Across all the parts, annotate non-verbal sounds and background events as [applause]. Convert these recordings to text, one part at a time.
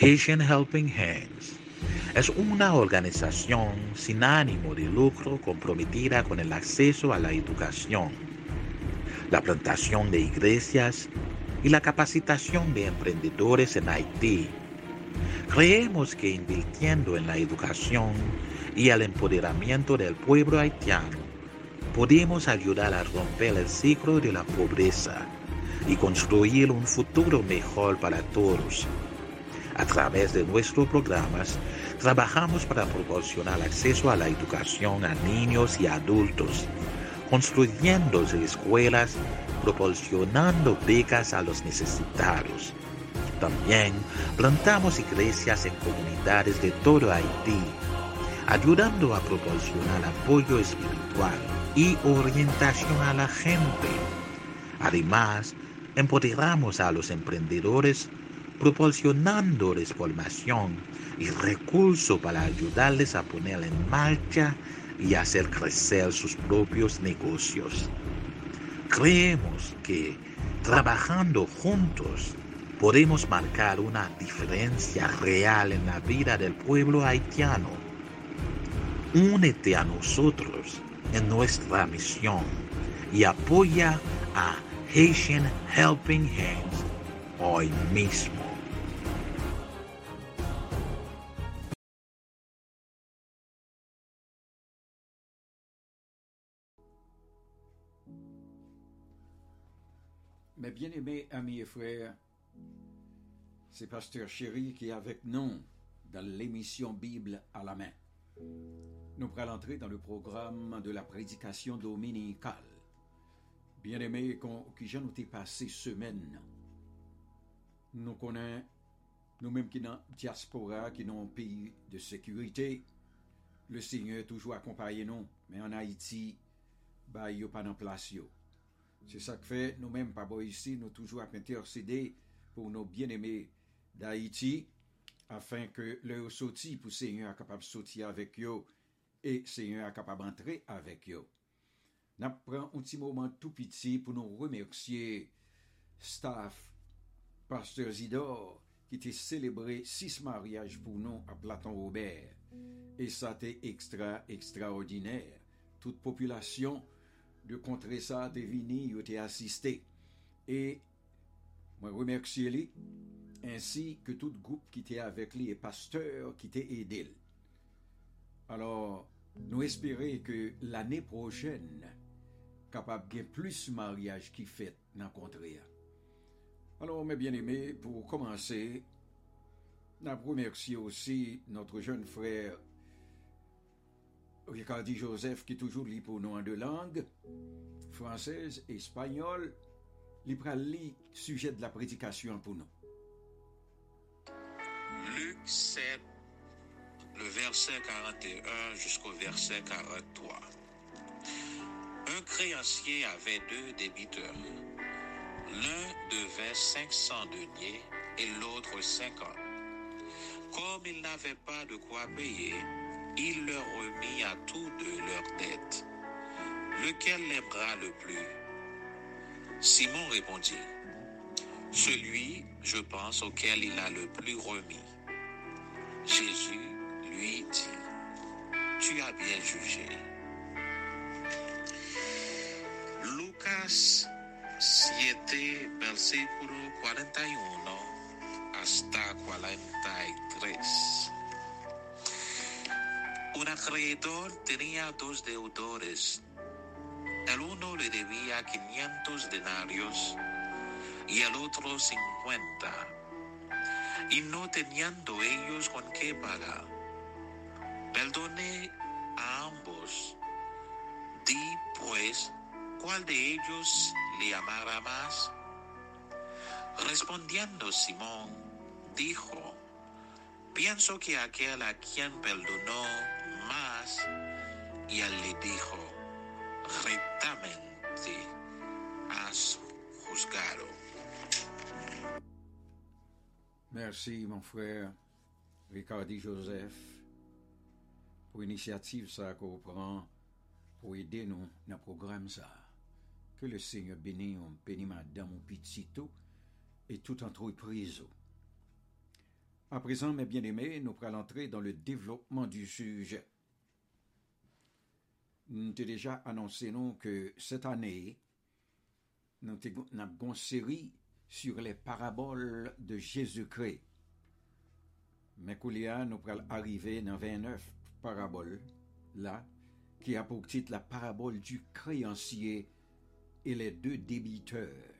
Haitian Helping Hands es una organización sin ánimo de lucro comprometida con el acceso a la educación, la plantación de iglesias y la capacitación de emprendedores en Haití. Creemos que invirtiendo en la educación y el empoderamiento del pueblo haitiano, podemos ayudar a romper el ciclo de la pobreza y construir un futuro mejor para todos. A través de nuestros programas, trabajamos para proporcionar acceso a la educación a niños y adultos, construyendo escuelas, proporcionando becas a los necesitados. También plantamos iglesias en comunidades de todo Haití, ayudando a proporcionar apoyo espiritual y orientación a la gente. Además, empoderamos a los emprendedores proporcionándoles formación y recursos para ayudarles a poner en marcha y hacer crecer sus propios negocios. Creemos que trabajando juntos podemos marcar una diferencia real en la vida del pueblo haitiano. Únete a nosotros en nuestra misión y apoya a Haitian Helping Hands hoy mismo. Mes bien-aimés amis et frères, c'est Pasteur Chéri qui est avec nous dans l'émission Bible à la main. Nous allons entrer dans le programme de la prédication dominicale. Bien-aimés, qui j'ai noté passé semaine, nous connaissons nous-mêmes qui dans diaspora, qui dans pays de sécurité, le Seigneur toujours accompagné nous, mais en Haïti, bah, il n'y a pas de place. C'est ça que fait nous-mêmes, pas ici, nous toujours à intercéder pour nos bien-aimés d'Haïti, afin que le sortie pour Seigneur capable de sortir avec eux et Seigneur capable d'entrer avec eux. Nous prenons un petit moment tout petit pour nous remercier staff, pasteur Zidor, qui était célébré six mariages pour nous à Platon Robert. Et ça était extra, extraordinaire. Toute population, de contrer ça, de venir, ils été assisté. Et moi remercie lui, ainsi que tout groupe qui était avec lui et pasteur qui était aidé. Alors, nous espérons que l'année prochaine, capable de plus de mariages qui fait dans. Alors, mes bien-aimés, pour commencer, nous remercions aussi notre jeune frère Ricardi Joseph, qui est toujours libre pour nous en deux langues, française et espagnole, libre à lire sujet de la prédication pour nous. Luc 7, le verset 41 jusqu'au verset 43. Un créancier avait deux débiteurs. L'un devait 500 deniers et l'autre 50. Comme il n'avait pas de quoi payer, il leur remit à tous deux leurs dettes. Lequel l'aimera le plus? Simon répondit, Celui, je pense, auquel il a le plus remis. Jésus lui dit, Tu as bien jugé. Lucas 7, versículo 41 hasta 43. Un acreedor tenía dos deudores. El uno le debía 500 denarios y el otro 50. Y no teniendo ellos con qué pagar, perdoné a ambos. Di pues, ¿cuál de ellos le amará más? Respondiendo Simón, dijo, pienso que aquel a quien perdonó más, y él le dijo, rectamente has juzgado. Merci, mon frère Ricardi Joseph, pour l'initiative ça qu'on prend pour aider nous dans le programme ça. Que le Seigneur bénisse, bénisse madame, petit et toute entreprise. À présent, mes bien-aimés, nous pourrons entrer dans le développement du sujet. Nous avons déjà annoncé non, que cette année, nous avons une série sur les paraboles de Jésus-Christ. Mais nous pourrons arriver dans 29 paraboles, là, qui a pour titre la parabole du créancier et les deux débiteurs.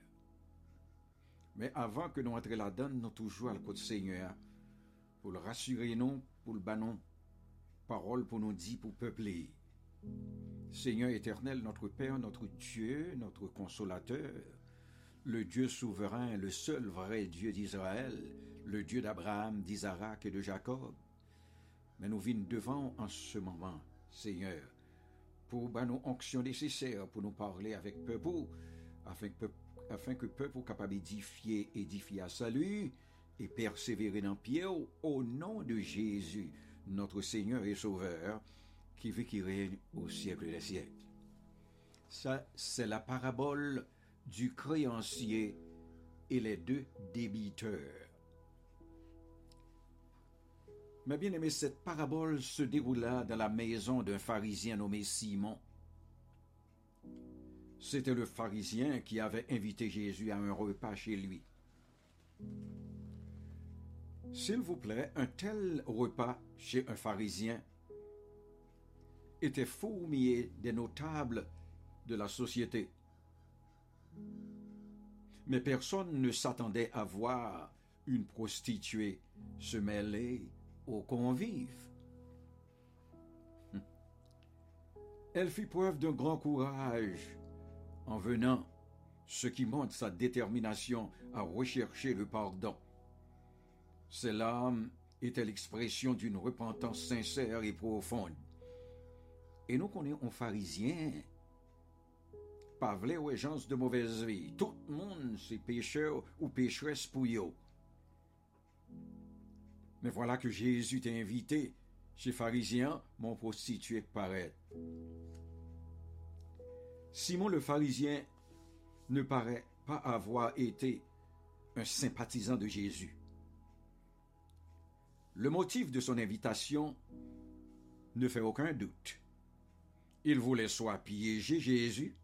Mais avant que nous entrions là-dedans, nous toujours à le Seigneur pour le rassurer, non, pour le banon, parole pour nous dire, pour peupler. Seigneur éternel, notre Père, notre Dieu, notre consolateur, le Dieu souverain, le seul vrai Dieu d'Israël, le Dieu d'Abraham, d'Isaac et de Jacob. Mais nous vînes devant en ce moment, Seigneur, pour ben, nos onctions nécessaires, pour nous parler avec peuple, afin que, afin que peuple capable d'édifier, édifier à salut et persévérer dans pied au nom de Jésus, notre Seigneur et Sauveur, qui vit qui règne au siècle des siècles. Ça, c'est la parabole du créancier et les deux débiteurs. Mais bien aimé, cette parabole se déroula dans la maison d'un pharisien nommé Simon. C'était le pharisien qui avait invité Jésus à un repas chez lui. S'il vous plaît, un tel repas chez un pharisien était fourmillé des notables de la société. Mais personne ne s'attendait à voir une prostituée se mêler aux convives. Elle fit preuve d'un grand courage en venant, ce qui montre sa détermination à rechercher le pardon. Cela était l'expression d'une repentance sincère et profonde. Et nous connaissons un pharisien, pas vrai ou gens de mauvaise vie. Tout le monde, c'est pécheur ou pécheresse pour eux. Mais voilà que Jésus t'a invité chez pharisien, mon prostitué paraît. Simon le pharisien ne paraît pas avoir été un sympathisant de Jésus. Le motif de son invitation ne fait aucun doute. Il voulait soit piéger Jésus,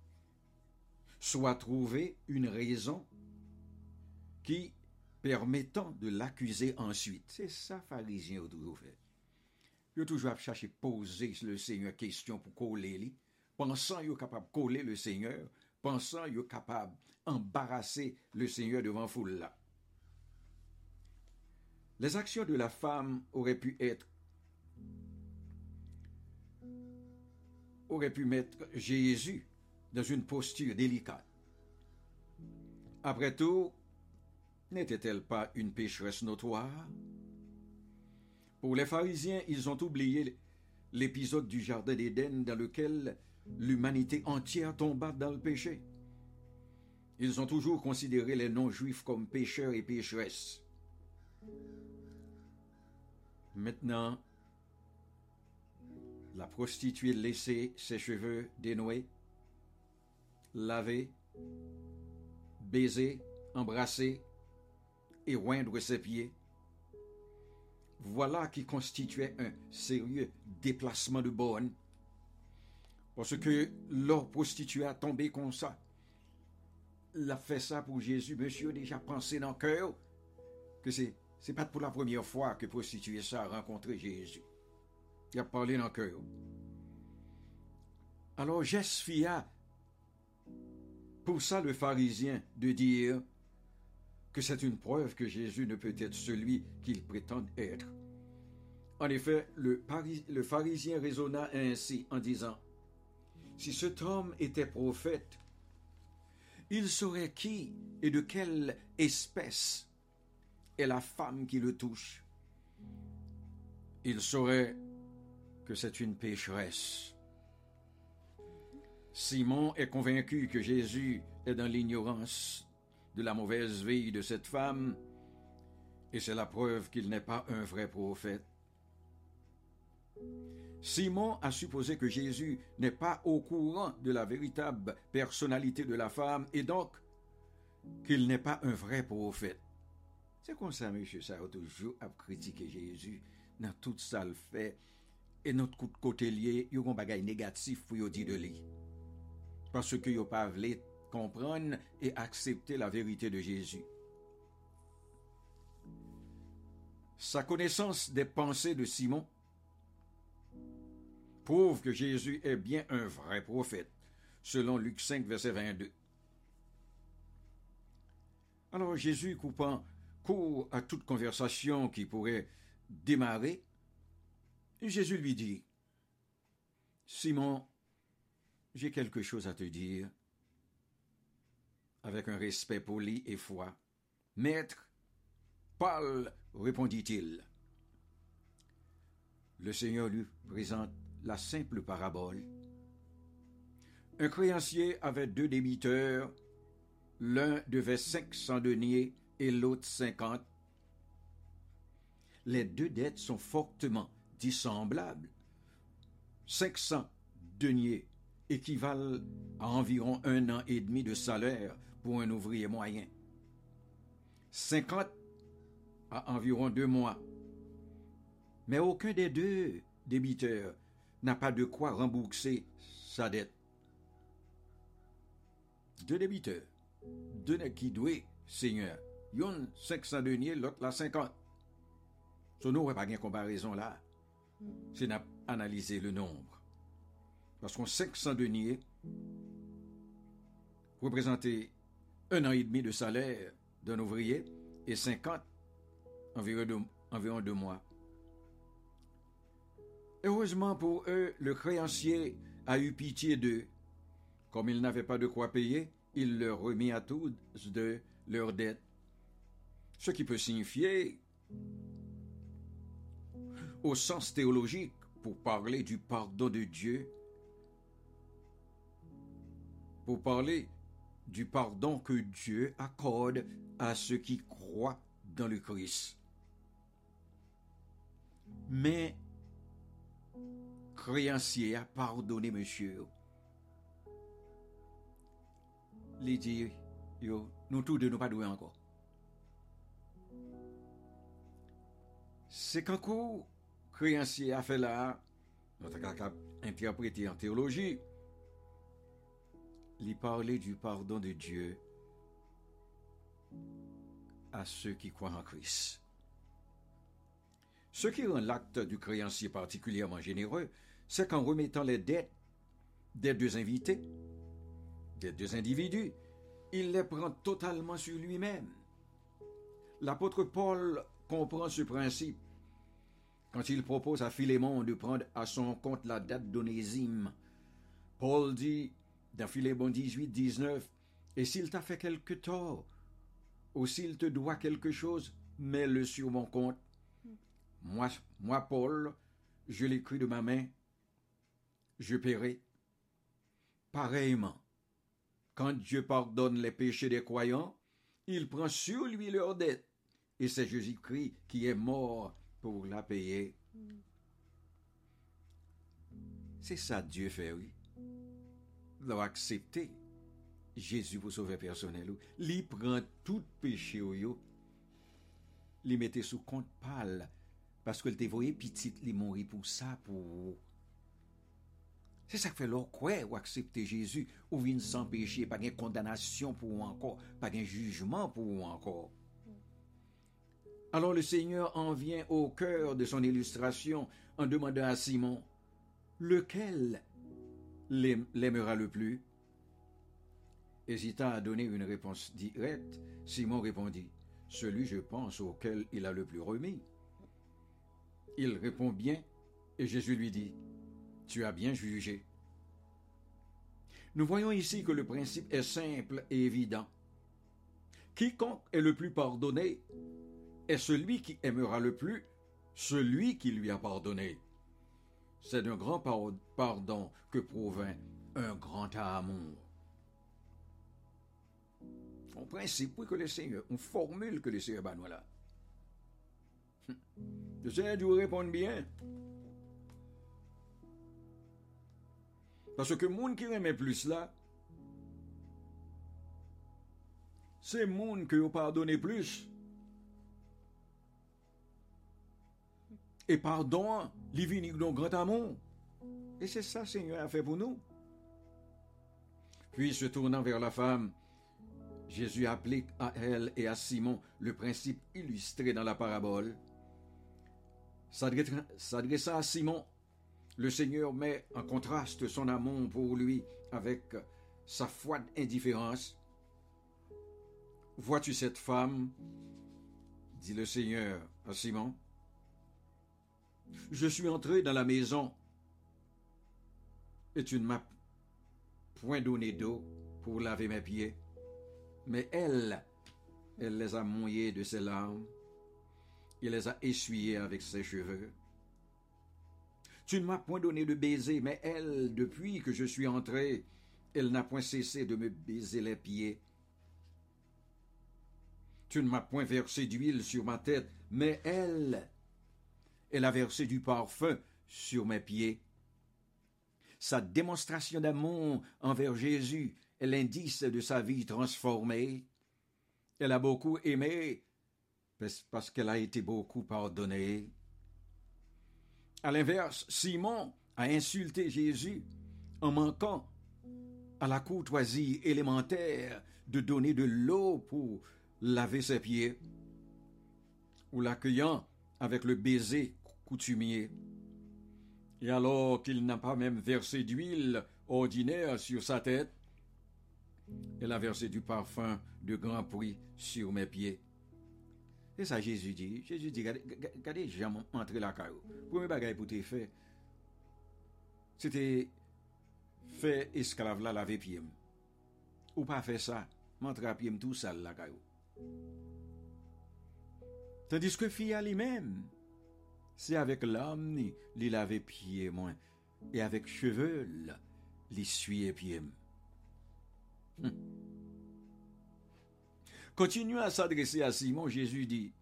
soit trouver une raison qui permettant de l'accuser ensuite. C'est ça, pharisien, a toujours fait. Il a toujours cherché à poser le Seigneur question pour coller lui, pensant qu'il est capable de coller le Seigneur, pensant qu'il est capable d'embarrasser le Seigneur devant foule. Les actions de la femme auraient pu être aurait pu mettre Jésus dans une posture délicate. Après tout, n'était-elle pas une pécheresse notoire? Pour les pharisiens, ils ont oublié l'épisode du Jardin d'Éden dans lequel l'humanité entière tomba dans le péché. Ils ont toujours considéré les non-juifs comme pécheurs et pécheresses. Maintenant, la prostituée laissait ses cheveux dénoués, laver, baiser, embrasser et oindre ses pieds. Voilà qui constituait un sérieux déplacement de bonne. Parce que leur prostituée a tombé comme ça. L'a fait ça pour Jésus. Monsieur déjà pensé dans le cœur que c'est, c'est pas pour la première fois que prostituée ça a rencontré Jésus. Il a parlé dans le cœur. Alors j'espia pour ça le pharisien de dire que c'est une preuve que Jésus ne peut être celui qu'il prétend être. En effet, le, le pharisien raisonna ainsi en disant, Si cet homme était prophète, il saurait qui et de quelle espèce est la femme qui le touche. Il saurait que c'est une pécheresse. Simon est convaincu que Jésus est dans l'ignorance de la mauvaise vie de cette femme, et c'est la preuve qu'il n'est pas un vrai prophète. Simon a supposé que Jésus n'est pas au courant de la véritable personnalité de la femme et donc qu'il n'est pas un vrai prophète. C'est comme ça, monsieur, ça a toujours à critiquer Jésus dans tout ça le fait. Et notre coup de côté lié, il y a un bagage négatif pour dire de lui. Parce que a pas voulu comprendre et accepter la vérité de Jésus. Sa connaissance des pensées de Simon prouve que Jésus est bien un vrai prophète, selon Luc 5, verset 22. Alors Jésus, coupant court à toute conversation qui pourrait démarrer, Jésus lui dit, Simon, j'ai quelque chose à te dire, avec un respect poli et foi. Maître, parle, répondit-il. Le Seigneur lui présente la simple parabole. Un créancier avait deux débiteurs, l'un devait cinq cents deniers et l'autre cinquante. Les deux dettes sont fortement dissemblables. Cinq cents deniers équivalent à environ un an et demi de salaire pour un ouvrier moyen. Cinquante à environ deux mois. Mais aucun des deux débiteurs n'a pas de quoi rembourser sa dette. Deux débiteurs, deux qui doués, Seigneur. Yon 500 deniers, l'autre la 50. Ce nous pas de comparaison là. C'est d'analyser le nombre. Parce qu'on 500 deniers représentait un an et demi de salaire d'un ouvrier et 50 environ environ deux mois. Heureusement pour eux, le créancier a eu pitié d'eux. Comme ils n'avaient pas de quoi payer, il leur remit à tous de leurs dettes. Ce qui peut signifier, au sens théologique, pour parler du pardon de Dieu, pour parler du pardon que Dieu accorde à ceux qui croient dans le Christ. Mais créancier a pardonné monsieur. Les dit, nous tous de nous pas doués encore. C'est qu'un coup, créancier a fait là, notre cas interprété en théologie, il parlait du pardon de Dieu à ceux qui croient en Christ. Ce qui rend l'acte du créancier particulièrement généreux, c'est qu'en remettant les dettes des deux invités, des deux individus, il les prend totalement sur lui-même. L'apôtre Paul comprend ce principe quand il propose à Philémon de prendre à son compte la dette d'Onésime. Paul dit dans Philémon 18, 19, Et s'il t'a fait quelque tort, ou s'il te doit quelque chose, mets-le sur mon compte. Moi, moi Paul, je l'écris de ma main, je paierai. Pareillement, quand Dieu pardonne les péchés des croyants, il prend sur lui leur dette, et c'est Jésus-Christ qui est mort pour la payer. Mm. C'est ça Dieu fait, oui. L'a accepté Jésus pour sauver personnel. Il prend tout péché, yo. Il mettait sous compte pâle. Parce qu'il te voyait petit, il mourit pour ça, pour Se sa kfe lor kwe ou aksepte Jezu ou vin san peche, pa gen kondanasyon pou ou ankor, pa gen jujman pou ou ankor. Alors le Seigneur en vient au cœur de son illustration en demandant à Simon, lequel l'aimera le plus? Hésitant à donner une réponse directe, Simon répondit, celui, je pense, auquel il a le plus remis. Il répond bien, et Jésus lui dit, tu as bien jugé. Nous voyons ici que le principe est simple et évident. Quiconque est le plus pardonné est celui qui aimera le plus celui qui lui a pardonné. C'est d'un grand pardon que provient un grand amour. Un principe que le Seigneur, une formule que le Seigneur va nous là. Le Seigneur doit répondre bien. Parce que le monde qui aime plus là, c'est le monde qui a pardonné plus. Et pardon, viniques grand amour. Et c'est ça, Seigneur, a fait pour nous. Puis, se tournant vers la femme, Jésus applique à elle et à Simon le principe illustré dans la parabole. S'adressant à Simon, le Seigneur met en contraste son amour pour lui avec sa froide indifférence. Vois-tu cette femme? dit le Seigneur à Simon. Je suis entré dans la maison et tu ne m'as point donné d'eau pour laver mes pieds. Mais elle, elle les a mouillés de ses larmes. Il les a essuyés avec ses cheveux. Tu ne m'as point donné de baiser, mais elle, depuis que je suis entré, elle n'a point cessé de me baiser les pieds. Tu ne m'as point versé d'huile sur ma tête, mais elle, elle a versé du parfum sur mes pieds. Sa démonstration d'amour envers Jésus est l'indice de sa vie transformée. Elle a beaucoup aimé parce qu'elle a été beaucoup pardonnée. À l'inverse, Simon a insulté Jésus en manquant à la courtoisie élémentaire de donner de l'eau pour laver ses pieds ou l'accueillant avec le baiser coutumier. Et alors qu'il n'a pas même versé d'huile ordinaire sur sa tête, elle a versé du parfum de grand prix sur mes pieds. Et ça, Jésus dit. Jésus dit, regardez, j'ai entré la caillou. Premier bagage pour te faire, c'était faire esclave là laver pied. Ou pas faire ça, m'entrer à pied tout sale la caillou. Tandis que fille lui-même, c'est avec l'homme, il laver pied moins, et avec cheveux, l'essuyer pied. Hum. Continuant à s'adresser à Simon, Jésus dit,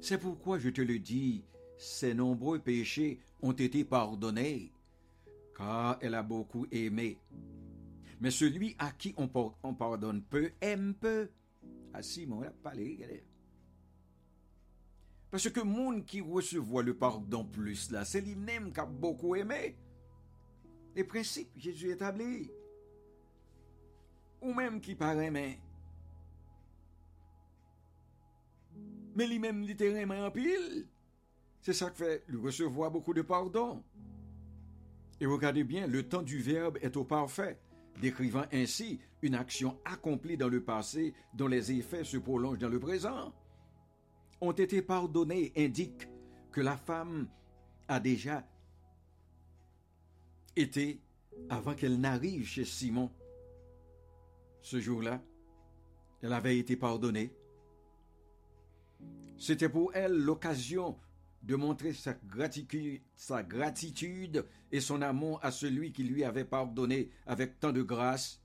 C'est pourquoi je te le dis, ses nombreux péchés ont été pardonnés, car elle a beaucoup aimé. Mais celui à qui on, pardonne peu aime peu. À Simon, il a parlé. Parce que monde qui reçoit le pardon plus, là, c'est lui-même qui a beaucoup aimé. Les principes, Jésus établi. Ou même qui paraît mais Mais lui-même littéralement en pile. C'est ça qui fait lui recevoir beaucoup de pardon. Et regardez bien, le temps du verbe est au parfait, décrivant ainsi une action accomplie dans le passé dont les effets se prolongent dans le présent. Ont été pardonnés indique que la femme a déjà été avant qu'elle n'arrive chez Simon. Ce jour-là, elle avait été pardonnée. C'était pour elle l'occasion de montrer sa gratitude, sa gratitude et son amour à celui qui lui avait pardonné avec tant de grâce.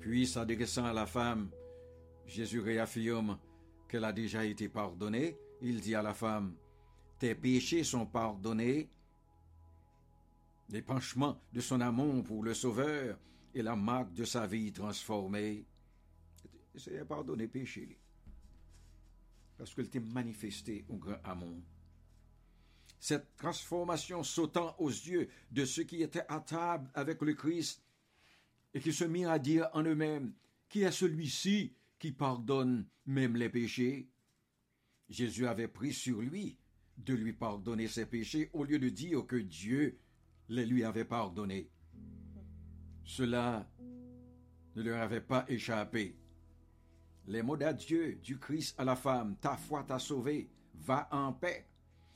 Puis, s'adressant à la femme, Jésus réaffirme qu'elle a déjà été pardonnée. Il dit à la femme, Tes péchés sont pardonnés. L'épanchement de son amour pour le Sauveur est la marque de sa vie transformée. C'est pardonner péché parce qu'elle était manifestée au grand amour. Cette transformation sautant aux yeux de ceux qui étaient à table avec le Christ et qui se mirent à dire en eux-mêmes, qui est celui-ci qui pardonne même les péchés Jésus avait pris sur lui de lui pardonner ses péchés au lieu de dire que Dieu les lui avait pardonnés. Cela ne leur avait pas échappé. Les mots d'adieu du Christ à la femme, ta foi t'a sauvé, va en paix,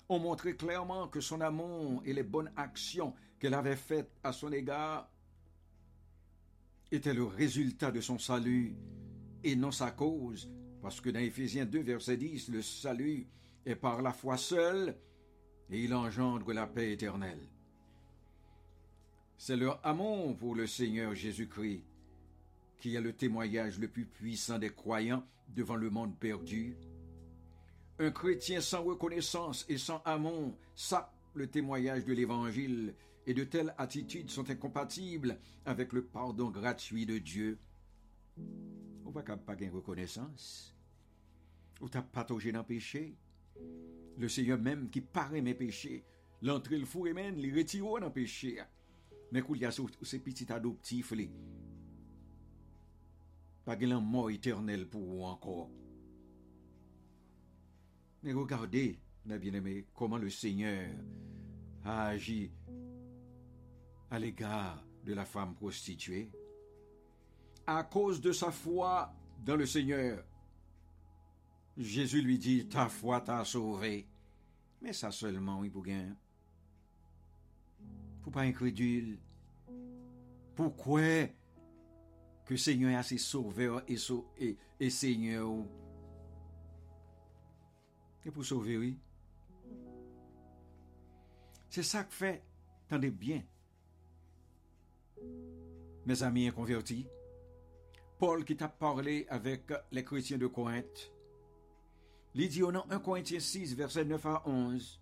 ont montré clairement que son amour et les bonnes actions qu'elle avait faites à son égard étaient le résultat de son salut et non sa cause, parce que dans Éphésiens 2, verset 10, le salut est par la foi seule et il engendre la paix éternelle. C'est leur amour pour le Seigneur Jésus-Christ qui est le témoignage le plus puissant des croyants devant le monde perdu. Un chrétien sans reconnaissance et sans amour sape le témoignage de l'Évangile et de telles attitudes sont incompatibles avec le pardon gratuit de Dieu. On va pas de reconnaissance. Ou t'as pataugé dans le péché. Le Seigneur même qui paraît mes péchés, l'entrée le fou et même, les retire dans le péché. Mais qu'il y a ces petits adoptifs, les, pas de mort éternelle pour vous encore. Mais regardez, mes bien-aimés, comment le Seigneur a agi à l'égard de la femme prostituée. À cause de sa foi dans le Seigneur, Jésus lui dit, ta foi t'a sauvé. Mais ça seulement, oui, pour gain. Pour pas incrédule. Pourquoi que Seigneur est assez sauveur et, et, et Seigneur et pour sauver, oui. C'est ça que fait, tendez bien. Mes amis inconvertis, Paul qui t'a parlé avec les chrétiens de Corinthe, il dit au nom 1 Corinthiens 6, verset 9 à 11,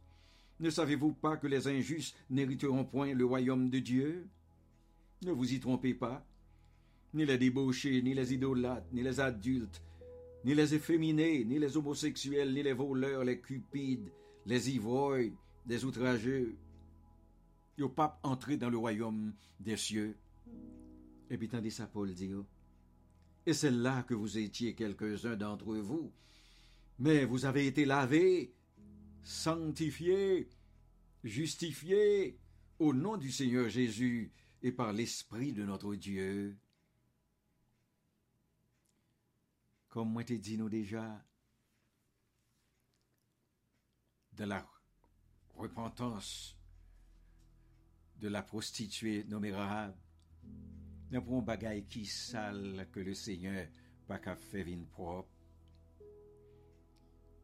Ne savez-vous pas que les injustes n'hériteront point le royaume de Dieu? Ne vous y trompez pas. Ni les débauchés, ni les idolâtres, ni les adultes, ni les efféminés, ni les homosexuels, ni les voleurs, les cupides, les ivrognes, les outrageux. Ils pas entré dans le royaume des cieux. Et puis tandis ça Paul dit, et c'est là que vous étiez quelques-uns d'entre vous, mais vous avez été lavés, sanctifiés, justifiés au nom du Seigneur Jésus et par l'Esprit de notre Dieu. Comme moi t'ai dit nous déjà, de la repentance de la prostituée nommée Rahab, n'a pas un bagaille qui sale que le Seigneur pas qu'à faire une propre.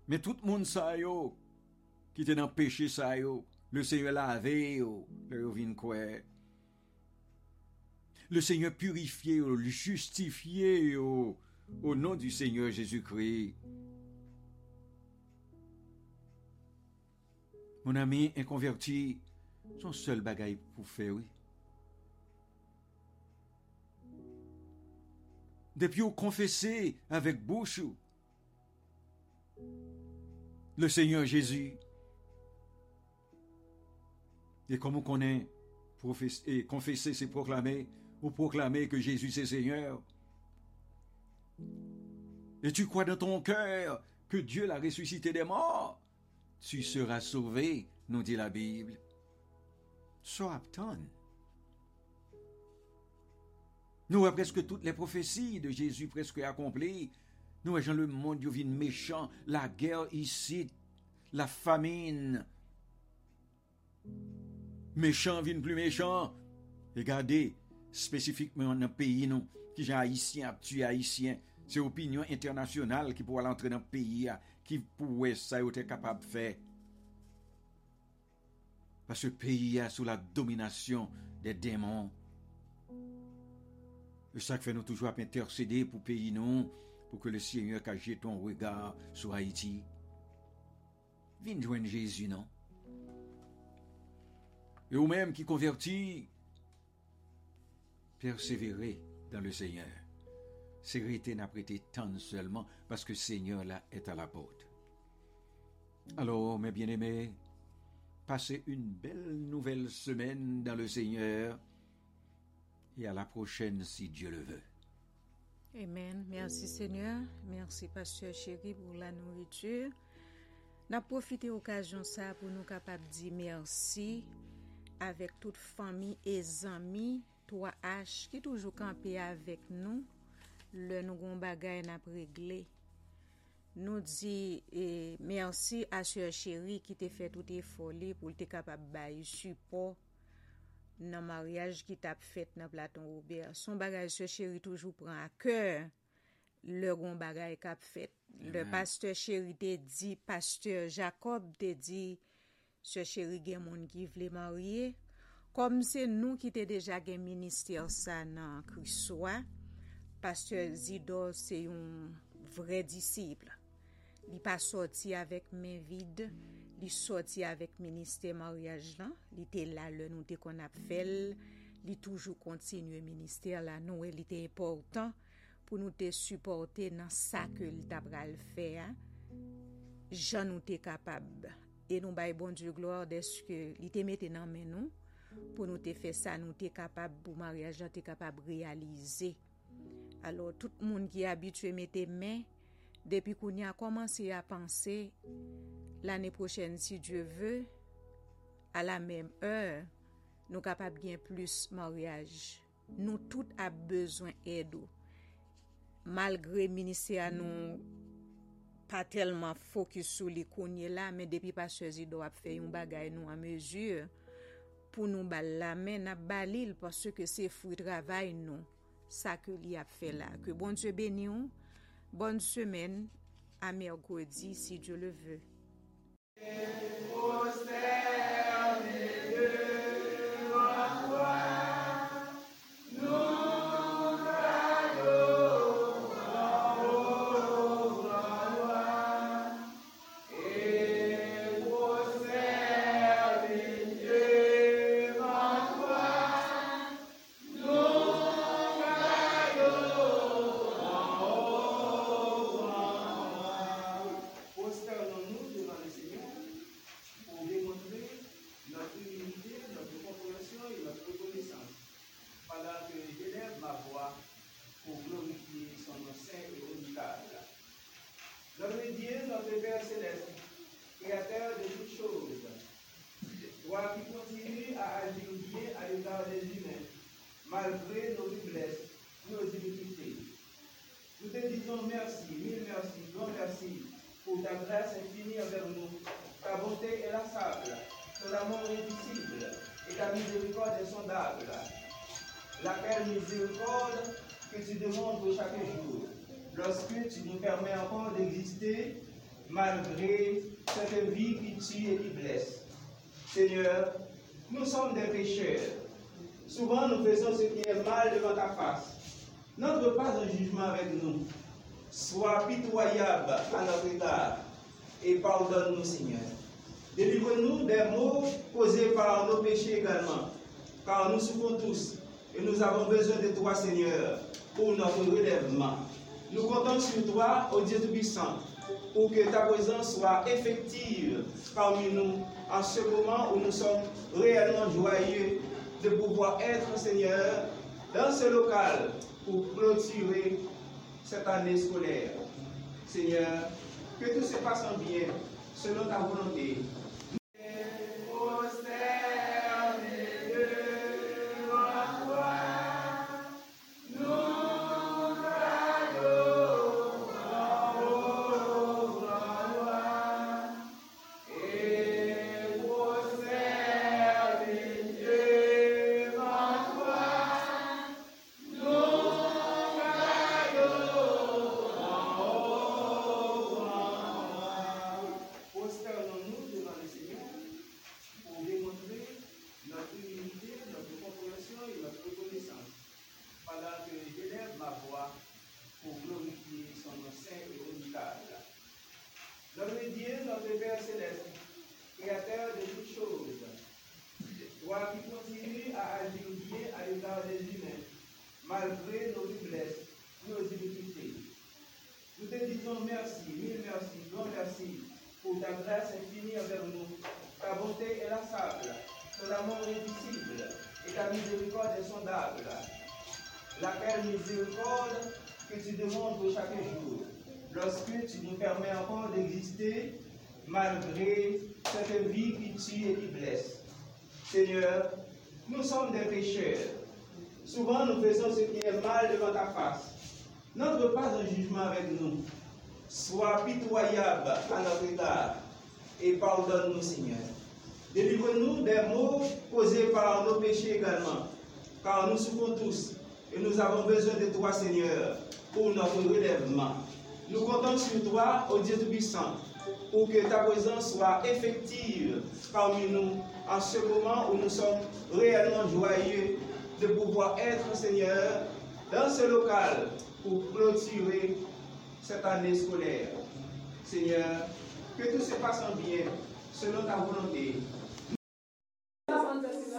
Mais tout le monde ça yo, qui était dans le péché ça yo, le Seigneur lavé yo, le vin quoi. Le Seigneur purifié le justifié yo, au nom du Seigneur Jésus-Christ. Mon ami inconverti, son seul bagaille pour faire, oui. Depuis vous confessez avec bouche le Seigneur Jésus. Et comme on connaît, confesser, c'est proclamer, ou proclamer que Jésus c'est Seigneur. Et tu crois dans ton cœur que Dieu l'a ressuscité des morts, tu seras sauvé, nous dit la Bible. Sois Nous avons presque toutes les prophéties de Jésus presque accomplies. Nous avons le monde vient méchant, la guerre ici, la famine. Méchant vient plus méchant. Regardez, spécifiquement dans un pays, non, qui j'ai haïtien, tué haïtien, c'est l'opinion internationale qui pourrait entrer dans le pays, qui pourrait ça être capable de faire. Parce que le pays est sous la domination des démons. Ça fait nous toujours intercéder pour pays non, pour que le Seigneur cache ton regard sur Haïti. Viens joindre Jésus, non? Et vous-même qui convertis, persévérez dans le Seigneur sécurité n'a prêté tant seulement parce que le Seigneur là est à la porte. Alors, mes bien-aimés, passez une belle nouvelle semaine dans le Seigneur et à la prochaine si Dieu le veut. Amen. Merci Seigneur. Merci Pasteur Chéri pour la nourriture. N'a profité occasion ça pour nous capables de dire merci avec toute famille et amis toi H, qui toujours campé avec nous, le nou goun bagay nap regle. Nou di e, mersi a sè chéri ki te fè tout e foli pou te kapab bayi support nan maryaj ki tap fèt nan Platon Robert. Son bagaj se chéri toujou pran a kèr le ron bagaj kap fèt. Le pasteur chéri te di, pasteur Jacob te di, se chéri gen moun ki vle marye. Kom se nou ki te deja gen minister sa nan kriswa, pasteur Zido se yon vre disiple. Li pa soti avèk men vide, Li soti avèk minister maryaj lan, li te la lè nou te kon ap fèl, li toujou kontinu minister la nou, e li te important pou nou te supporte nan sa ke li tabral fè, jan nou te kapab. E nou bay bon diyo gloor deske li te mette nan men nou, pou nou te fè sa nou te kapab pou maryaj lan te kapab realize. Alors tout moun ki abitue mette men, depi koun ya komanse a panse, l'anè prochen si Dieu vè, a la mèm eur, nou kapap gen plus maryaj. Nou tout ap bezwen edo. Malgre minise a nou pa telman fokus sou li konye la, men depi pa sezi do ap fe yon bagay nou a mezur, pou nou bal la men ap balil pwase ke se fwi travay nou sa ke li ap fe la. Ke bon Diyo beni ou, bon semen, a merkodi si Diyo le vè. Yeah. Nous permets encore d'exister malgré cette vie qui tue et qui blesse. Seigneur, nous sommes des pécheurs. Souvent nous faisons ce qui est mal devant ta face. N'entre pas en jugement avec nous. Sois pitoyable à notre égard et pardonne-nous, Seigneur. Délivre-nous des maux causés par nos péchés également, car nous souffrons tous et nous avons besoin de toi, Seigneur, pour notre relèvement. Nous comptons sur toi, ô Dieu Tout-Puissant, pour que ta présence soit effective parmi nous en ce moment où nous sommes réellement joyeux de pouvoir être, Seigneur, dans ce local pour clôturer cette année scolaire. Seigneur, que tout se passe en bien, selon ta volonté. Malgré nos faiblesses, nos iniquités. Nous te disons merci, mille merci, grand merci pour ta grâce infinie envers nous. Ta bonté est lassable, ton amour indicible et ta miséricorde est sondable. Laquelle miséricorde que tu demandes chaque jour, lorsque tu nous permets encore d'exister malgré cette vie qui tue et qui blesse. Seigneur, nous sommes des pécheurs. Souvent nous faisons ce qui est mal devant ta face. N'entre pas en jugement avec nous. Sois pitoyable à notre égard et pardonne-nous, Seigneur. Délivre-nous des maux causés par nos péchés également, car nous souffrons tous et nous avons besoin de toi, Seigneur, pour notre relèvement. Nous comptons sur toi, ô Dieu Tout-Puissant, pour que ta présence soit effective parmi nous en ce moment où nous sommes réellement joyeux de pouvoir être, Seigneur, dans ce local pour clôturer cette année scolaire. Seigneur, que tout se passe en bien, selon ta volonté. Nous avons information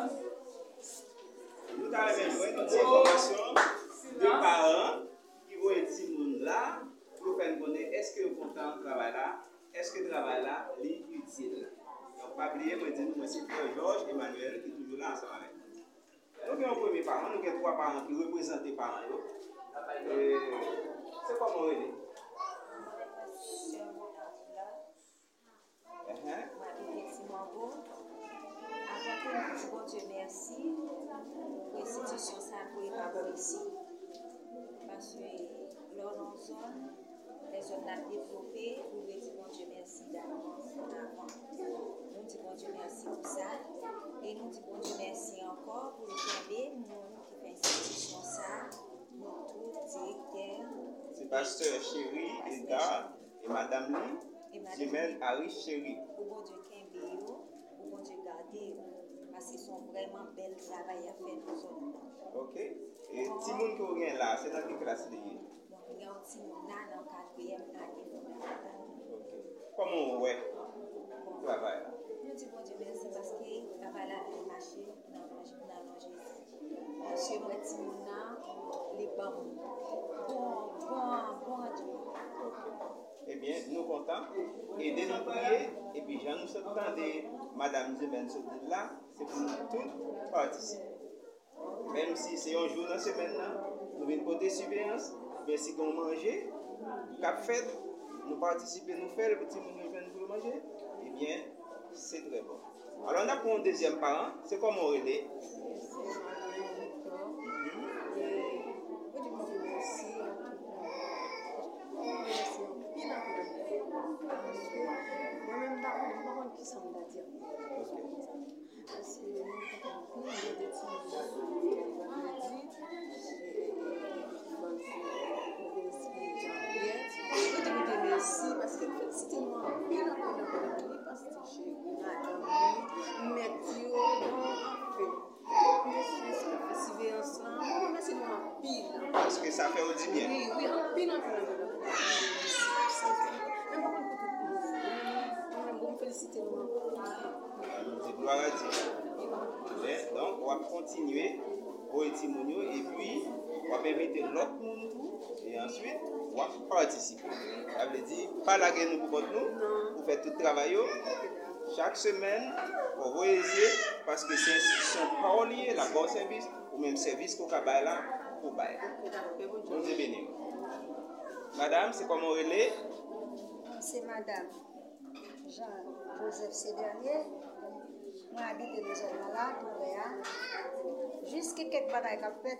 de parents qui vont être là pour faire connaître est-ce que vous comptez travail là, est-ce eske travay la li utile. Donk pa bliye mwen di nou mwen se Pierre Georges Emmanuel ki toujou la ansan ane. Nou gen yon premi paran, nou gen 3 paran ki disons bon Dieu merci les parents ici. Parce que dans zone, les zones a développé, nous dire bon Dieu merci. di bon Diyo mersi pou sa. E nou di bon Diyo mersi ankor pou nou kebe moun ki pensi di chan sa. Nou tout direkter. Se pasteur chéri, Eda, e madame li, jemel Arif chéri. Ou bon Diyo kebe yo, ou bon Diyo gade yo. Asi son vreman bel travay a fè nou son moun. Ok. E ti moun ki ou gen la, se nan ki klas li ye? Moun gen ou ti moun nan an katweyem nan gen moun nan. Ok. Koman ou wè? Travay la? Nous disons bon Dieu merci parce que le travail là a marché dans dans Jésus. Monsieur moi petit monde là, les bons, bon, bon, bon nou. E de nou priye, e pi jan nou se tande Madame Zemen se dit la, se pou nou tout partisipe. Mem si se yon jou nan semen nan, nou ven kote subeyans, ben si kon manje, kap fet, nou partisipe nou fel, peti moun nou ven pou manje, ebyen, se tre bon. Alors, on a pou un deuxième parent, se komon rele. Paske sa fe ou di bien. C'est gloire à Dieu. Ok? Donc, on va continuer au étimonio et puis on va inviter l'autre monde et ensuite on va participer. Ça veut dire, pas la guerre nous pour nous, pour faire tout le travail. Chaque semaine, on va essayer parce que c'est institution parolier, la bon service ou même service qu'on a là bailler. Bon Dieu béni. Madame, c'est comment relais? C'est Madame Jean-Joseph Cédrier. Moi, habite dans zone là, Montréal. Jusqu'à quelques bagages qu'a fait,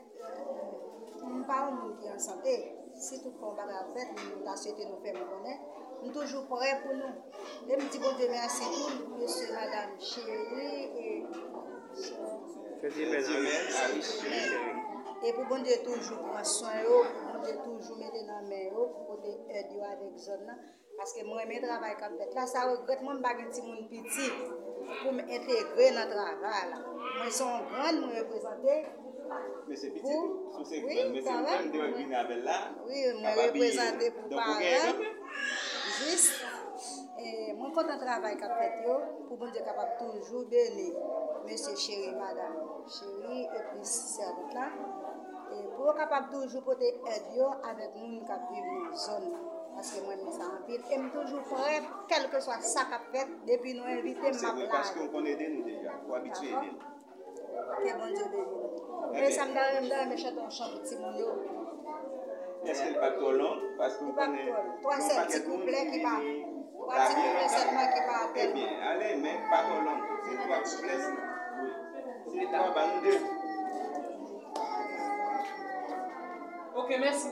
nous parlons de qui est en santé. Si tout le bagage a fait, nous avons souhaité nous faire connaître. Nous sommes toujours prêts pour nous. Et nous disons bon Dieu merci pour monsieur, madame Chérie et Jemel Harry Chéri. E pou bon de toujou pran son yo, pou bon de toujou mette nan men yo, pou pou de ed yo avek zon nan. Paske mwen men travay kap pet la, sa regret mwen bagen ti moun piti pou mwen entegre nan travay la. Mwen son gran mwen reprezentè. Mwen se piti, sou se gran, mwen se mwen dewa gwen avè la. Oui, mwen reprezentè pou parè. Jist. E, mwen kontan travay kap fet yo, pou bon diyo kapap toujou bene, mwen se chéri madame, chéri epi servout la, e, pou kapap toujou pote ed yo, avèk moun kap viv nou zon, paske mwen mwen sa anpil, e m toujou prep, kelke swa sa kap fet, depi nou evite m ap la. Se mwen paske m kon eden nou deja, ou abitue eden. Ke bon diyo bene. Mwen sa m dare m dare me cheton chan piti moun yo. Eske l pa tolon? L pa tolon, 3 set ti kouple ki pa. Bon sept paquet petits de monde couplets qui partent. dit, Trois la petits vie couplets longtemps. seulement qui partent. Eh bien, allez, même pas trop long. C'est trois couplets. Oui. C'est trois, bah nous deux. Ok, merci.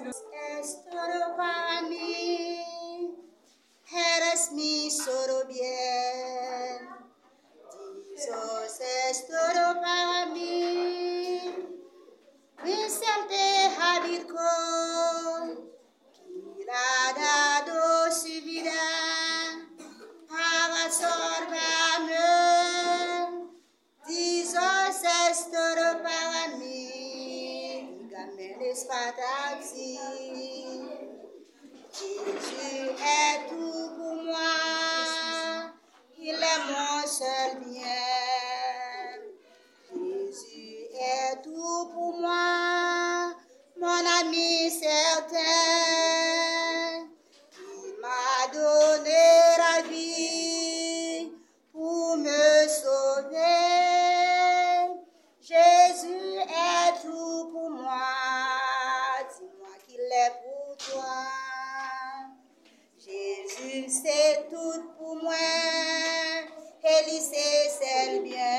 Es todo para mí, eres mi solo bien. Dios es todo para mí, mi siempre habitó, que ha dígame les patati. Jésus est tout tout pour moi, et lycée c'est le bien.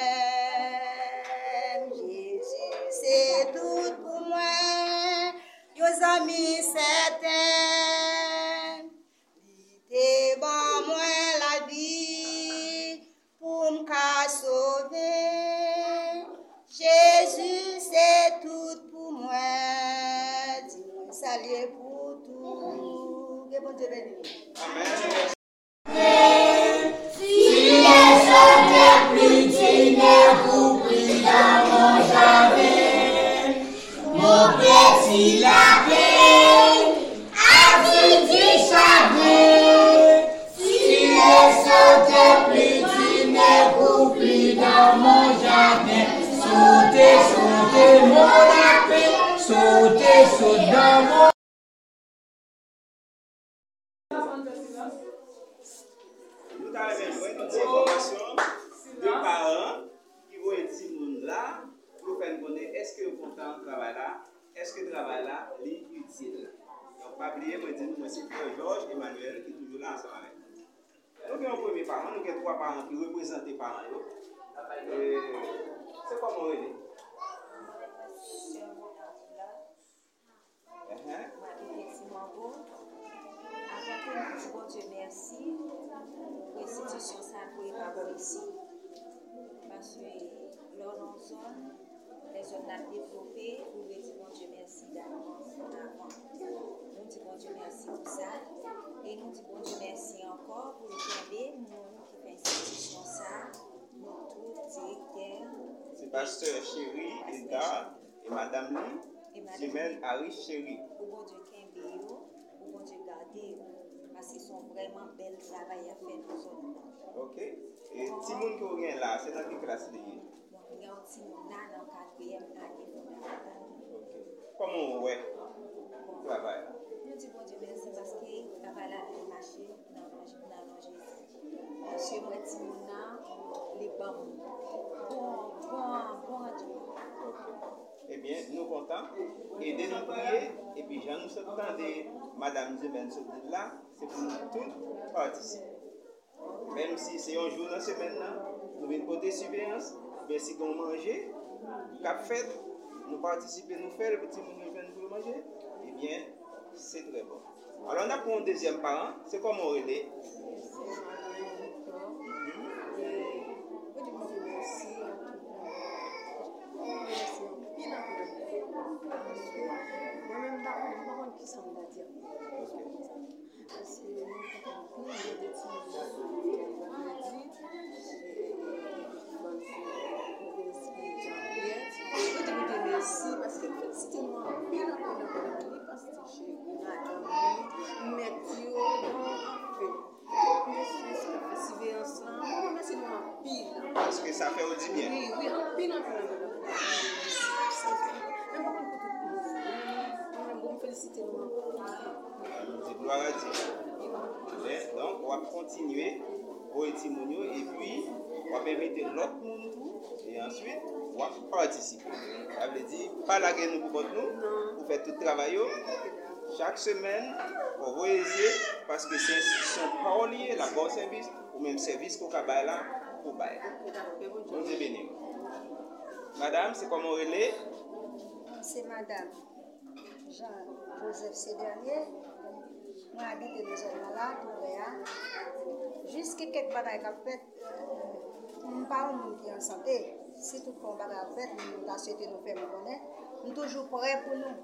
Jésus c'est tout pour moi, yo amis Se pasteur Chéri, Edgar et Madame Lee, et madame. Jemel Harry Chéri. Ou bon Dieu yo, ou bon Dieu garde yo, parce qu'ils sont vraiment bel travail à faire dans zone là. Ok? E ti moun ki ou gen la, se nan ki klas li ye? Donc, il y a un petit monde là dans le quatrième année fondamentale. Ok. Koman ou we? Travay la? Nous disons bon Dieu merci parce que le travail là a marché dans dans l'angé. Monsieur, petit monde là, les bons. Bon, bon, bon Dieu. Ebyen, nou kontan, ede nou priye, epi jan nou se tande Madame Zemen se dit la, se pou nou tout partisipe. Mem si se yon jou nan semen nan, nou ven kote subeyans, ben si kon manje, kap fet, nou partisipe nou fel, peti moun nou ven pou manje, ebyen, se tre bon. Alors, on a pou un deuxième parent, se komon rele, paske sa fe ou di bien. Oui, oui, an pil an pil pil. Mwen mwen. Mwen di gloire a monde tout, et ensuite on va participer. Ça veut dire, pas la guerre nous pour nous, pour faire tout le travail. yo. Chaque semaine, on va essayer parce que c'est institution parolier, la bon service, ou même service qu'on a là pour bailler. Nous est béni. Madame, c'est comment on est C'est madame Jean-Joseph Cédrier. Moi, habite dans zone là, là. Jusqu'à quelques bagages qu'a fait, nous parlons de monde qui en santé. Si tout le bagage a fait, nous avons souhaité nous faire connaître. nou toujou pre pou nou.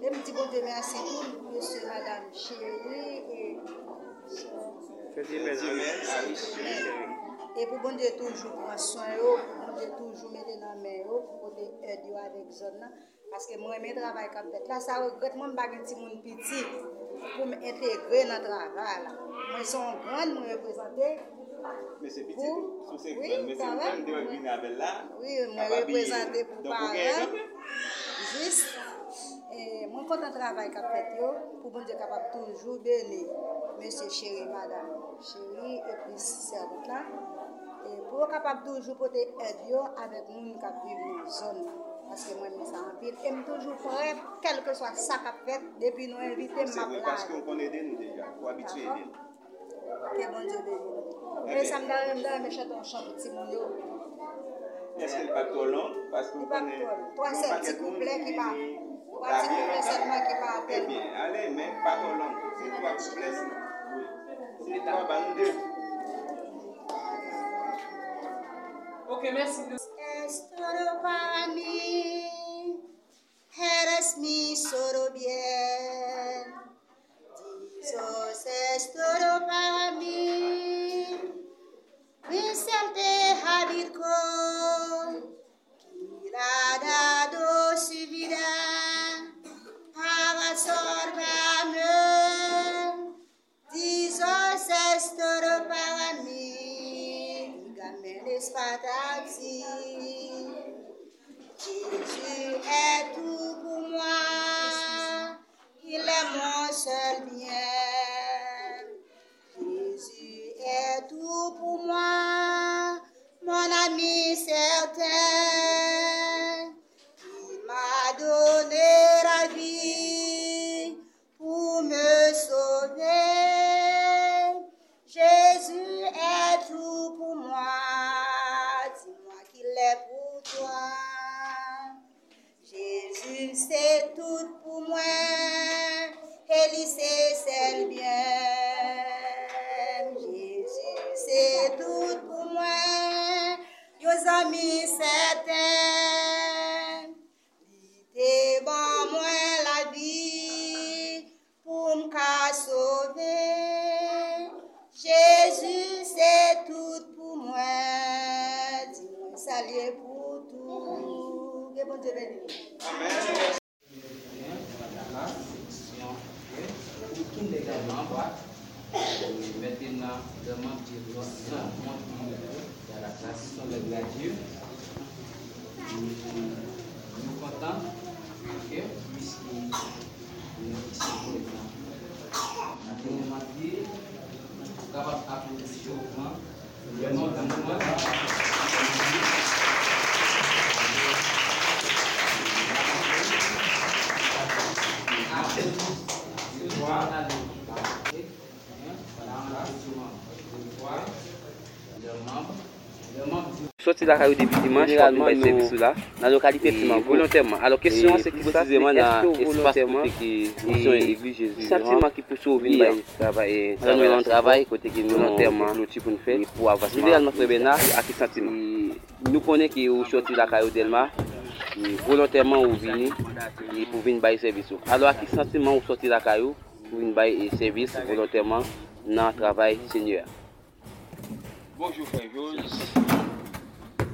E mdi bon de mersi pou monsye madame chéri e pou bon de toujou pou monsye yo, pou bon de toujou mede nan men yo, pou bon de ed yo adek zon nan. Paske mwen men travay kapet la, sa regret mwen bagen ti moun piti pou mwen entegre nan travay la. Mwen son gran mwen reprezentè. Mè se piti, sou se kwen, mè se mwen de wèk binabè la. Oui, mwen reprezentè pou paran. jist. Mwen kontan travay kap fet yo, pou bon diyo kapap toujou bene. Mwen se chere, madame, chere, epi servout la. Pou kapap toujou pote ed yo, avek moun kap viv nou zon. Paske mwen mwen sa anpil, e m toujou pre, kelke swa sa kap fet, depi nou evite m ap la. Se mwen paske ou kon eden nou deja, ou abitue eden. Ke bon diyo dejen. E sa m dare m dare me cheton chan piti moun yo. Est-ce qu'elle pas trop long? Parce qu'on Il pas connaît. trop long. Toi, non c'est pas un petit quelqu'un couplet qui va- vient Trois la petits vie couplets longtemps. seulement qui va Eh bien, pas trop long. C'est trois couplets. Oui. C'est trois, bah nous deux. Ok, eres mi solo bien. Maintenant, qui dans la classe sont les gladieux. Nous comptons que puisqu'il sou la karyo debi dimanche, fòk nou bay servis sou la. Nan lokalite Simankou. Volontèrman. Alors, kesyon se ki posizèman nan espas kote ki misyon e igli Jésus. Sentiman ki pou sou vin bay travay. Nan nou yon travay kote ki volontèrman. Louti pou nou fè. Pou avansman. Idealman frebena, aki sentiman. Nou konen ki ou choti la karyo delma. Volontèrman ou vini. Pou vin bay servis sou. Alors, aki sentiman ou choti la karyo. Pou vin bay servis volontèrman nan travay seigneur. Bonjour frère Jules.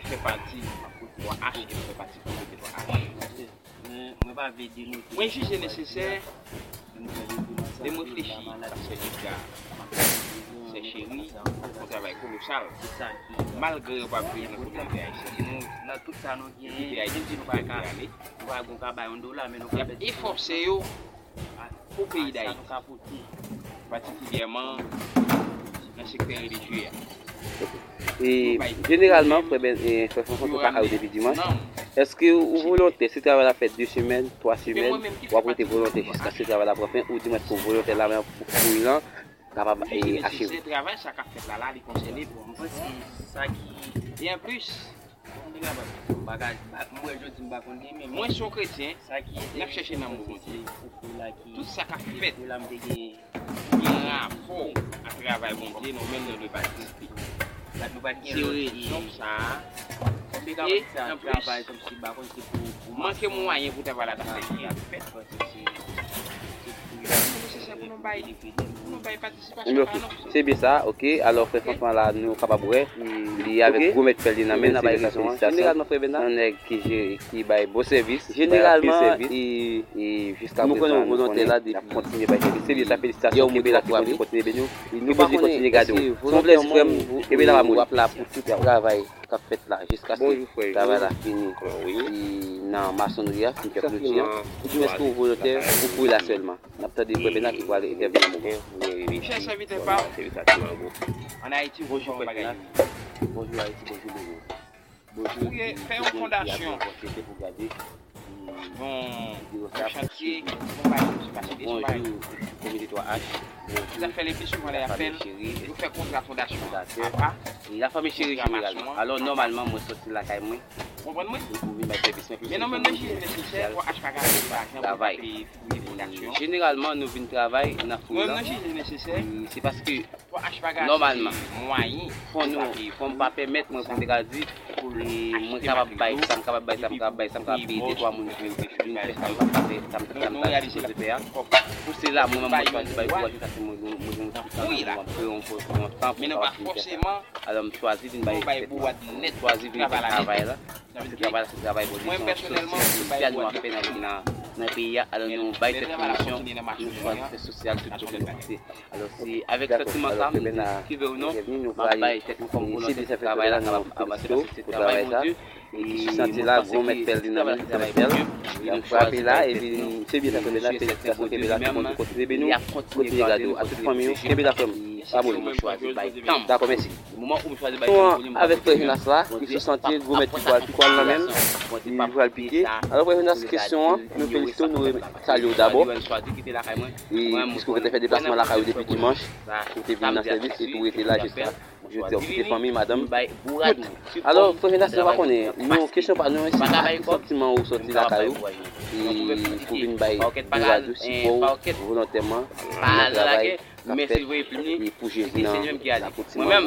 nou fè pati akote wak ache, nou fè pati akote wak ache. Mwen pa ve denote. Mwen juje nesesè, de mwen flechi, se jika, se cheri, mwen travay kolosal. Malgre wap ve yon kote mwen aise. Nan tout sa nou gen, nou pa yon kare, nou pa yon kaba yon do la, men nou ka bete. E force yo, pou peyi da yon. Patikilyèman, nan sekter religye. E, generalman, preben, e, fèson son te pa ka ou depi dimanj, eske ou volontè, se travè la fèt 2 semen, 3 semen, wapote volontè jiska se travè la profen, ou dimanj pou volontè la mè pou ilan, kapab e achev. Se travè, sa ka fèt la la, li konsele pou mwen, sa ki, bien plus, Mwen jodi mba kondi, men mwen son kretien, nap chèche nan mou konti. Tout sa ka fèt, yon rapor a travay bonte, nou men nou de bati. Se rezon sa, e an plus, manke mwen wanyen pou te vala ta fèt. se pou nou baye pou nou baye patisipasyon pa nan. Se be sa, ok, alor fè fòntman la nou kapabouè, li avèk goumet pel din amè nan baye patisipasyon. Generalman fè bè nan? Nan ek ki baye bo servis, generalman, nou konon mouzante la di kontinye baye servis. Se li sa felicitasyon ki be la ki kontinye kontinye bè nou, nou kontinye gade ou. Son bles fèm, ebe la mamoun. Wap la pou tout travay kap fèt la, jiska se travay la fini. Nan masonria, ki kèp louti. Ou di mè skou volotè, ou pou la selman. Napta di bebe nan ki wale etep nan mougen, mwen revi. Chè chè vitè pa. Chè vitè ati man go. An Haiti, bonjou an bagay. Bonjou Haiti, bonjou Bogo. Bonjou. Ou ye, fè yon fondasyon. Chè pou gade. Bon, chantye, bon bagay, se passe de sou bagay. Bonjou, komite 3H. Yon fè lepi souvan lè apel, yon fè kontra fondasyon. Apa, la fami chéri, jame gade. Alors, normalman, mwen soti la kay mwen. Kompon mwen? Menon men mwen jine nesesè pou achpaga mwen pa ajan pou papi pou mwen aksyon. Generalman nou vin travay nan foulan. Mwen mwen jine nesesè. Se paske si c'est nécessaire C'est parce que pour acheter l'argent, normalement, moyen, faut nous, faut pas permettre moi pour te dire et moi capable bailler, ça me capable bailler, ça me capable bailler, ça me capable payer deux trois moun qui viennent faire ça me capable faire, ça me ça me réaliser le faire. Pour cela, moi même moi choisi bailler pour ajouter ça mon mon Oui, là. on peut on peut on temps mais non pas forcément alors je choisis d'une bailler bailler pour net choisi d'une travail là. travail là. Ce travail c'est travail pour Moi, personnellement, je social baille nous a pour fait dans sa mwen di, ki ve ou non, mwen baye tet mwen kon volante se travay la, avanse la se travay sa, e sante la, goun met pel di nan men, met pel, yon frape la, e bi se bi la kebe la, se bi la kebe la, se bi la kebe la, se bi la kebe la, sa moun mwen chwazi bay tam. Dako, mersi. Mouman ou mwen chwazi bay tam. Mwen avèk prejounas la, mwen se senti gwo met ti kwa nan men, mwen vwa l pike. Alors prejounas, kesyon an, nou felisito nou salyo dabo. E piskou kwen te fè deplasman la kayou depi dimanche, kwen te vin nan servis, se tou ete la jesla. Je te opite fami, madame. Alors prejounas, nou wakone, nou kesyon pa nou ensi, sentiman ou soti la kayou, e pou vin bay, nou wadou si pou, volontèman, nou travay. Mwen se vwe plini, se mwen ki ale. Mwen mèm,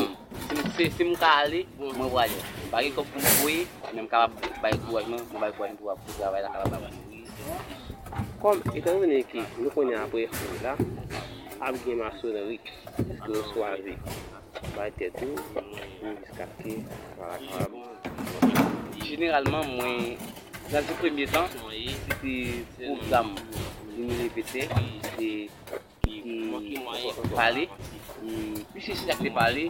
se mwen ka ale, mwen wale. Pari kop mwen kwe, mwen ka baye kouajman, mwen baye kouajman pou apou zavay la kaba baban. Kom, etan mwen ki, nou konen apre fwe la, ap gen maso nan rik, eske nou swaze. Baye tetou, mwen diskake, wala kaba. Generalman mwen, nan se premye tan, se pou zam, mwen repete, se... pale, pise si ak te pale,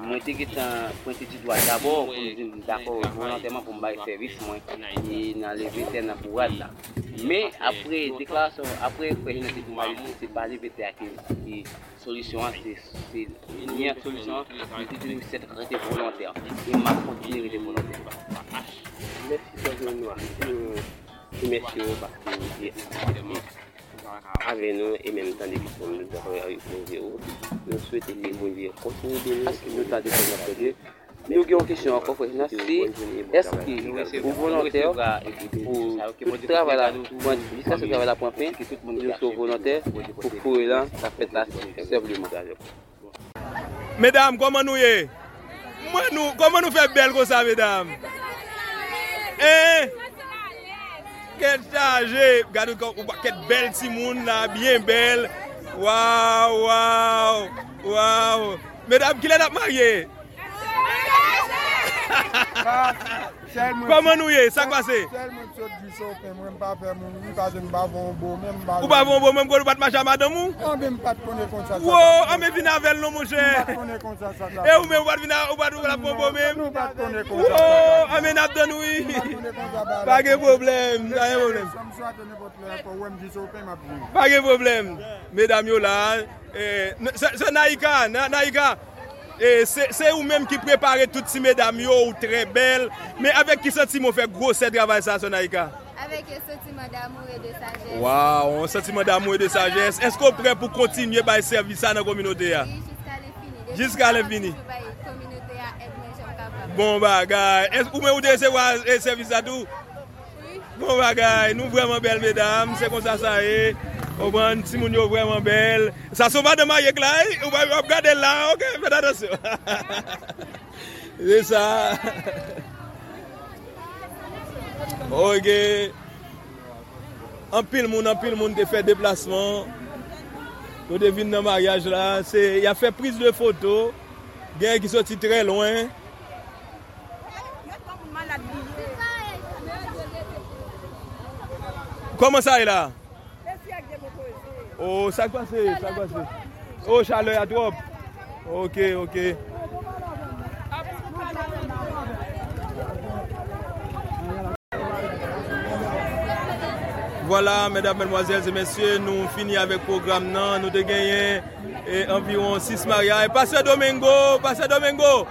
mwen te getan pointe di dwa d'abor pou mwen di d'akor volanteman pou mba e servis mwen e nan leve ten nan pou wad la. Me apre deklarasyon, apre fwen nan te pou mba e se bali vete ak e solisyon an, se nye ak solisyon an, mwen te di mwen se rete volanter, e mwa kontine rete volanter. Mersi sa joun nou an, mersi yo paske mwen te. avec nous et même temps des nous de terrorisme. Nous souhaitons que l'évolution continue de nous, parce que nous avons des choses à Nous avons une question encore, Fréjna, c'est est-ce que vous volontaire pour tout travail travail pour jusqu'à ce travail-là point fin, nous sommes volontaires pour courir là, ça fait là, simplement. Mesdames, comment nous y est? Comment nous fait belle comme ça, mesdames? Eh Quel chargé Regardez comme- quelle belle Timoun là, bien belle. Waouh, waouh, waouh. Mesdames, qui Koman nou ye? Sak pase? Sel mwen sot di sot pe mwen pa fe moun Mwen kaze mba von bo mwen Ou ba von bo mwen kon ou bat macha madan moun? An be mpat konen kon sa sa Ou an be vina vel nou mwen che Mbat konen kon sa sa E ou men ou bat vina ou bat ou la bon bo men Mbat konen kon sa sa Ou an men ap den ou yi Page problem Page problem Medam yo la Se naika Naika E, se, se ou menm ki prepare tout si medam yo ou tre bel Me avek ki senti mou fe gros se travay sa Sonaika? Avek senti mou damou e de sajes Waw, senti mou damou e de sajes Esko pre pou kontinye bay servisa nan kominote ya? Oui, jiska le fini. Jiska le fini. Kominote ya et men jom kapab Bon bagay, ou men ou de se waz e servisa tou? Oui. Bon bagay, nou vreman bel medam, se kon sa sa e Oman, si moun yo vwèman bel. Sa sou va dema yek la, eh? ou va wap gade la, ok, fè da dosyo. Se [laughs] sa. [laughs] Ok. An pil moun, an pil moun te fè deplasman. Nou te vin nan maryaj la. Se, ya fè prise de foto. Gen ki soti tre loin. Koman sa e la? Oh, o, sak pase, sak pase. O, oh, chale a drop. Ok, ok. Voilà, mesdames, mesdemoiselles et messieurs, nou fini avèk program nan, nou te genyen environ 6 maria. E pase Domingo, pase Domingo,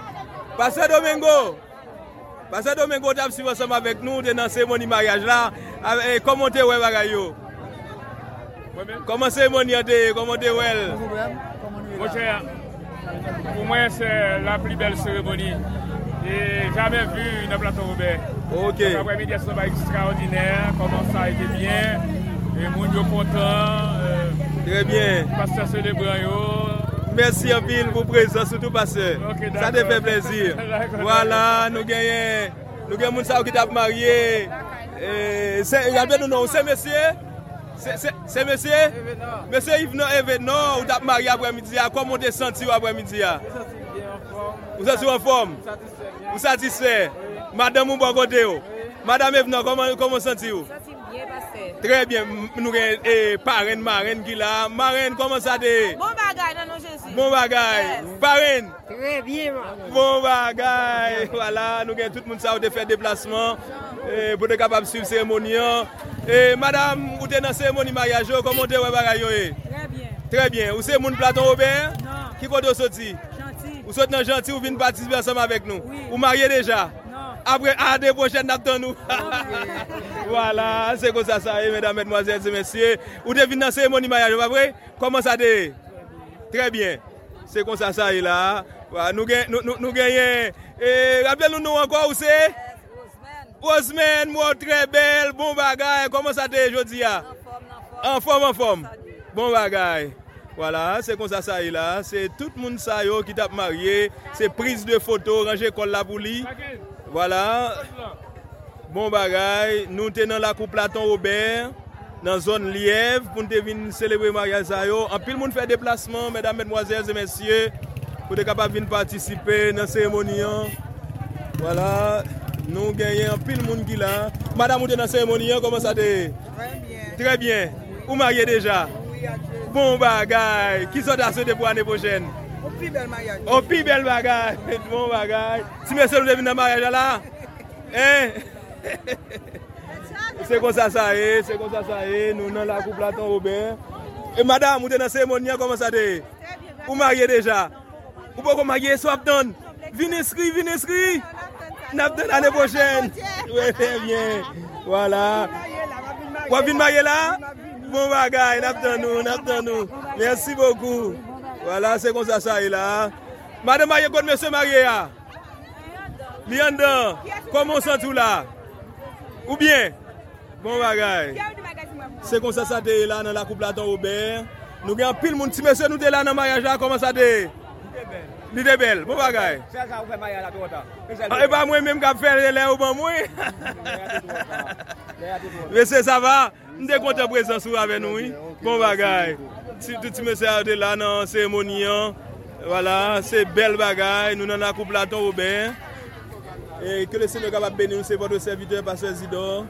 pase Domingo. Pase Domingo tap si vòsèm avèk nou, te nan se mouni mariage la, ah, e komonte wè bagay yo. Koman seremoni an te, komon te wèl? Mon chè, pou mwen se la pli bel seremoni. E jamè vu yon platon roubè. Ok. Apre midi a soba ekstraordinèr, koman sa ete bien, e moun yo kontan. Trè bien. Pase se celebran yo. Mersi an pil pou prezant, soutou pase. Sa te fè plezir. Wala, nou genyen, nou genyen moun sa ou ki tap marye. Se mese? Mese Yves nan eve nan ou tap mari apre midi ya? Koman te senti apre midi ya? Ou se sou an form? Ou satisfè? Madame ou bon kote yo? Madame Yves nan, koman senti yo? Trè byen, nou gen paren, maren ki la. Maren, koman sa de? Bon bagay nan nou jensi. Bon bagay. Paren? Trè byen man. Bon bagay. Wala, nou gen tout moun sa ou de fè deplasman. Eh, pou de kapab suiv seremonyan. E eh, madame, ou te nan seremoni mariage yo, komon te wè bagay yo eh? e? Trè bien. Trè bien. Ou se moun Platon Robert? Non. Ki kote ou soti? Gentil. Ou soti nan gentil ou vin patisbe ansam avèk nou? Oui. Ou marye deja? Non. Apre ade pochèd nap tan nou? Voilà, se kon sa sa e, mèdame, mèdmoazèl, se mèsyè. Ou te vin nan seremoni mariage yo, apre? Koman sa de e? Trè bien. Se kon sa sa e la. Nou genyen, rappel nou nou anko ou se? Osmen, mwen tre bel, bon bagay, koman sa te jodi ya? An fom, an fom. Bon bagay. Wala, se kon sa sa yi la. Se tout moun sa yo ki tap marye. Se prise de foto, ranger kol la pou li. Wala. Bon bagay. Nou te nan la kou Platon Robert. Nan zon Liev. Pou nou te vin celebre mariage sa yo. An pil moun fè deplasman, mèdame, mèdmoiselles et mèsyè. Pou te kapap vin patisipe nan seremonian. Wala. Nou genyen pil moun ki la. Madame ou te nan seremoniyan, koman sa te? Trè bien. Trè bien. Ou marye deja? Oui, adje. Bon bagay. Ki sot ase te pou ane pochen? Ou pi bel maryaj. Ou pi bel bagay. [laughs] Bon bagay. Ti mè sel ou devine nan maryaj la? Hein? Se kon sa sa e, se kon sa sa e. Nou nan la koup la ton Robert. E madame ou te nan seremoniyan, koman sa te? Trè bien. Ou marye deja? Ou pou kon marye swap ton? Vin eskri, vin eskri. Nap den ane pochen. Ouè, te vyen. Wala. Wavin maye la? Bon bagay. Nap den nou, nap den nou. Mersi boku. Wala, se kon sa sa e la. Madame maye kon mese maye ya. Ah. Li an dan. Koman san tou la? Ou bien? Bon bagay. Se kon sa sa te e la nan la koup la ton Robert. Nou gen pil moun ti mese nou te la nan mayaj la. Koman sa te e? Ou bien ben. Li de bel, pou bagay? Sel sa ou fe maya la touta. E ba mwen menm kap fel le ou ban mwen? [laughs] Ve se sa va? Mde konta prezansou ave nou, pou bon bagay. Touti mese a de la nan seremoni an. Wala, se bel bagay. Nou nan akou platon ou ben. E ke le se nou kap ap beni ou se poto serviteur paswe zidor.